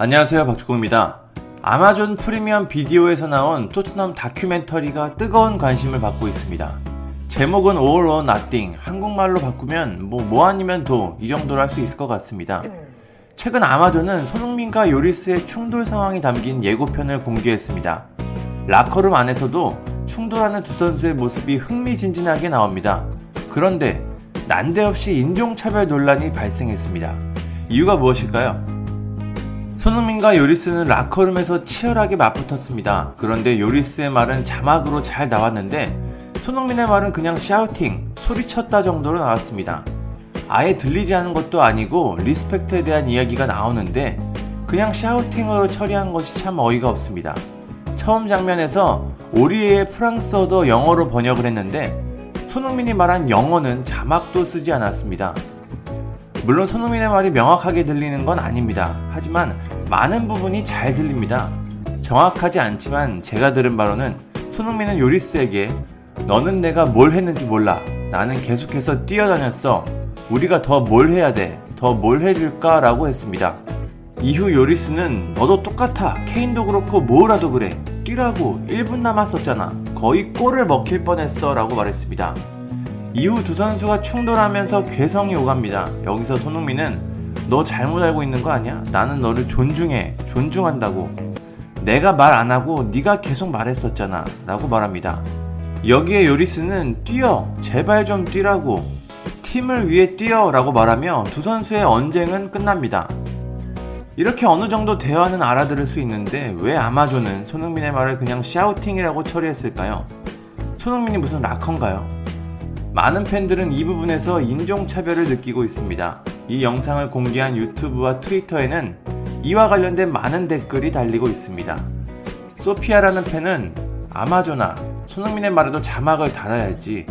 안녕하세요 박주공입니다. 아마존 프리미엄 비디오에서 나온 토트넘 다큐멘터리가 뜨거운 관심을 받고 있습니다. 제목은 All or Nothing, 한국말로 바꾸면 뭐, 뭐 아니면 도, 이 정도로 할 수 있을 것 같습니다. 최근 아마존은 손흥민과 요리스의 충돌 상황이 담긴 예고편을 공개했습니다. 라커룸 안에서도 충돌하는 두 선수의 모습이 흥미진진하게 나옵니다. 그런데 난데없이 인종차별 논란이 발생했습니다. 이유가 무엇일까요? 손흥민과 요리스는 라커룸에서 치열하게 맞붙었습니다. 그런데 요리스의 말은 자막으로 잘 나왔는데 손흥민의 말은 그냥 shouting, 소리쳤다 정도로 나왔습니다. 아예 들리지 않은 것도 아니고 respect에 대한 이야기가 나오는데 그냥 shouting으로 처리한 것이 참 어이가 없습니다. 처음 장면에서 오리에의 프랑스어도 영어로 번역을 했는데 손흥민이 말한 영어는 자막도 쓰지 않았습니다. 물론 손흥민의 말이 명확하게 들리는 건 아닙니다. 하지만 많은 부분이 잘 들립니다. 정확하지 않지만 제가 들은 바로는 손흥민은 요리스에게 너는 내가 뭘 했는지 몰라. 나는 계속해서 뛰어다녔어. 우리가 더 뭘 해야 돼. 더 뭘 해줄까? 라고 했습니다. 이후 요리스는 너도 똑같아. 케인도 그렇고 뭐라도 그래. 뛰라고 1분 남았었잖아. 거의 골을 먹힐 뻔했어. 라고 말했습니다. 이후 두 선수가 충돌하면서 괴성이 오갑니다. 여기서 손흥민은 너 잘못 알고 있는 거 아니야? 나는 너를 존중해. 존중한다고. 내가 말 안 하고 네가 계속 말했었잖아. 라고 말합니다. 여기에 요리스는 뛰어. 제발 좀 뛰라고. 팀을 위해 뛰어. 라고 말하며 두 선수의 언쟁은 끝납니다. 이렇게 어느 정도 대화는 알아들을 수 있는데 왜 아마존은 손흥민의 말을 그냥 샤우팅이라고 처리했을까요? 손흥민이 무슨 락커인가요? 많은 팬들은 이 부분에서 인종차별을 느끼고 있습니다. 이 영상을 공개한 유튜브와 트위터에는 이와 관련된 많은 댓글이 달리고 있습니다. 소피아라는 팬은 아마존아, 손흥민의 말에도 자막을 달아야지.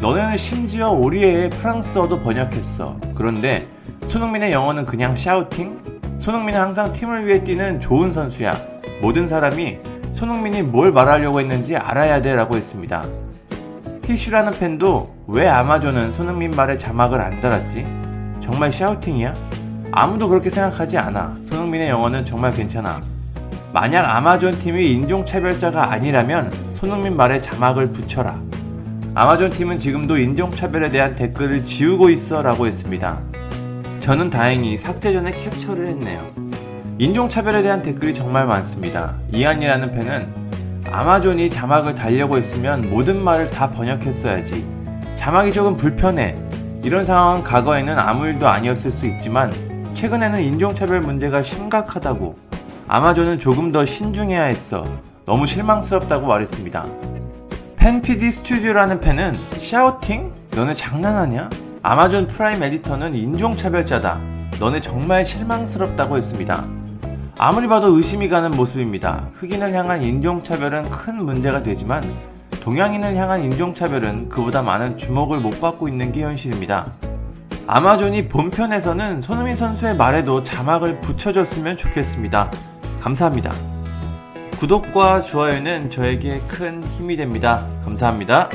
너네는 심지어 오리에의 프랑스어도 번역했어. 그런데 손흥민의 영어는 그냥 shouting? 손흥민은 항상 팀을 위해 뛰는 좋은 선수야. 모든 사람이 손흥민이 뭘 말하려고 했는지 알아야 돼 라고 했습니다. 티슈라는 팬도 왜 아마존은 손흥민 말에 자막을 안 달았지? 정말 샤우팅이야? 아무도 그렇게 생각하지 않아. 손흥민의 영어는 정말 괜찮아. 만약 아마존 팀이 인종차별자가 아니라면 손흥민 말에 자막을 붙여라. 아마존 팀은 지금도 인종차별에 대한 댓글을 지우고 있어 라고 했습니다. 저는 다행히 삭제 전에 캡처를 했네요. 인종차별에 대한 댓글이 정말 많습니다. 이한이라는 팬은 아마존이 자막을 달려고 했으면 모든 말을 다 번역했어야지. 자막이 조금 불편해. 이런 상황은 과거에는 아무 일도 아니었을 수 있지만 최근에는 인종차별 문제가 심각하다고 아마존은 조금 더 신중해야 했어. 너무 실망스럽다고 말했습니다. 팬피디 스튜디오라는 팬은 shouting? 너네 장난하냐? 아마존 프라임 에디터는 인종차별자다. 너네 정말 실망스럽다고 했습니다. 아무리 봐도 의심이 가는 모습입니다. 흑인을 향한 인종차별은 큰 문제가 되지만 동양인을 향한 인종차별은 그보다 많은 주목을 못 받고 있는 게 현실입니다. 아마존이 본편에서는 손흥민 선수의 말에도 자막을 붙여줬으면 좋겠습니다. 감사합니다. 구독과 좋아요는 저에게 큰 힘이 됩니다. 감사합니다.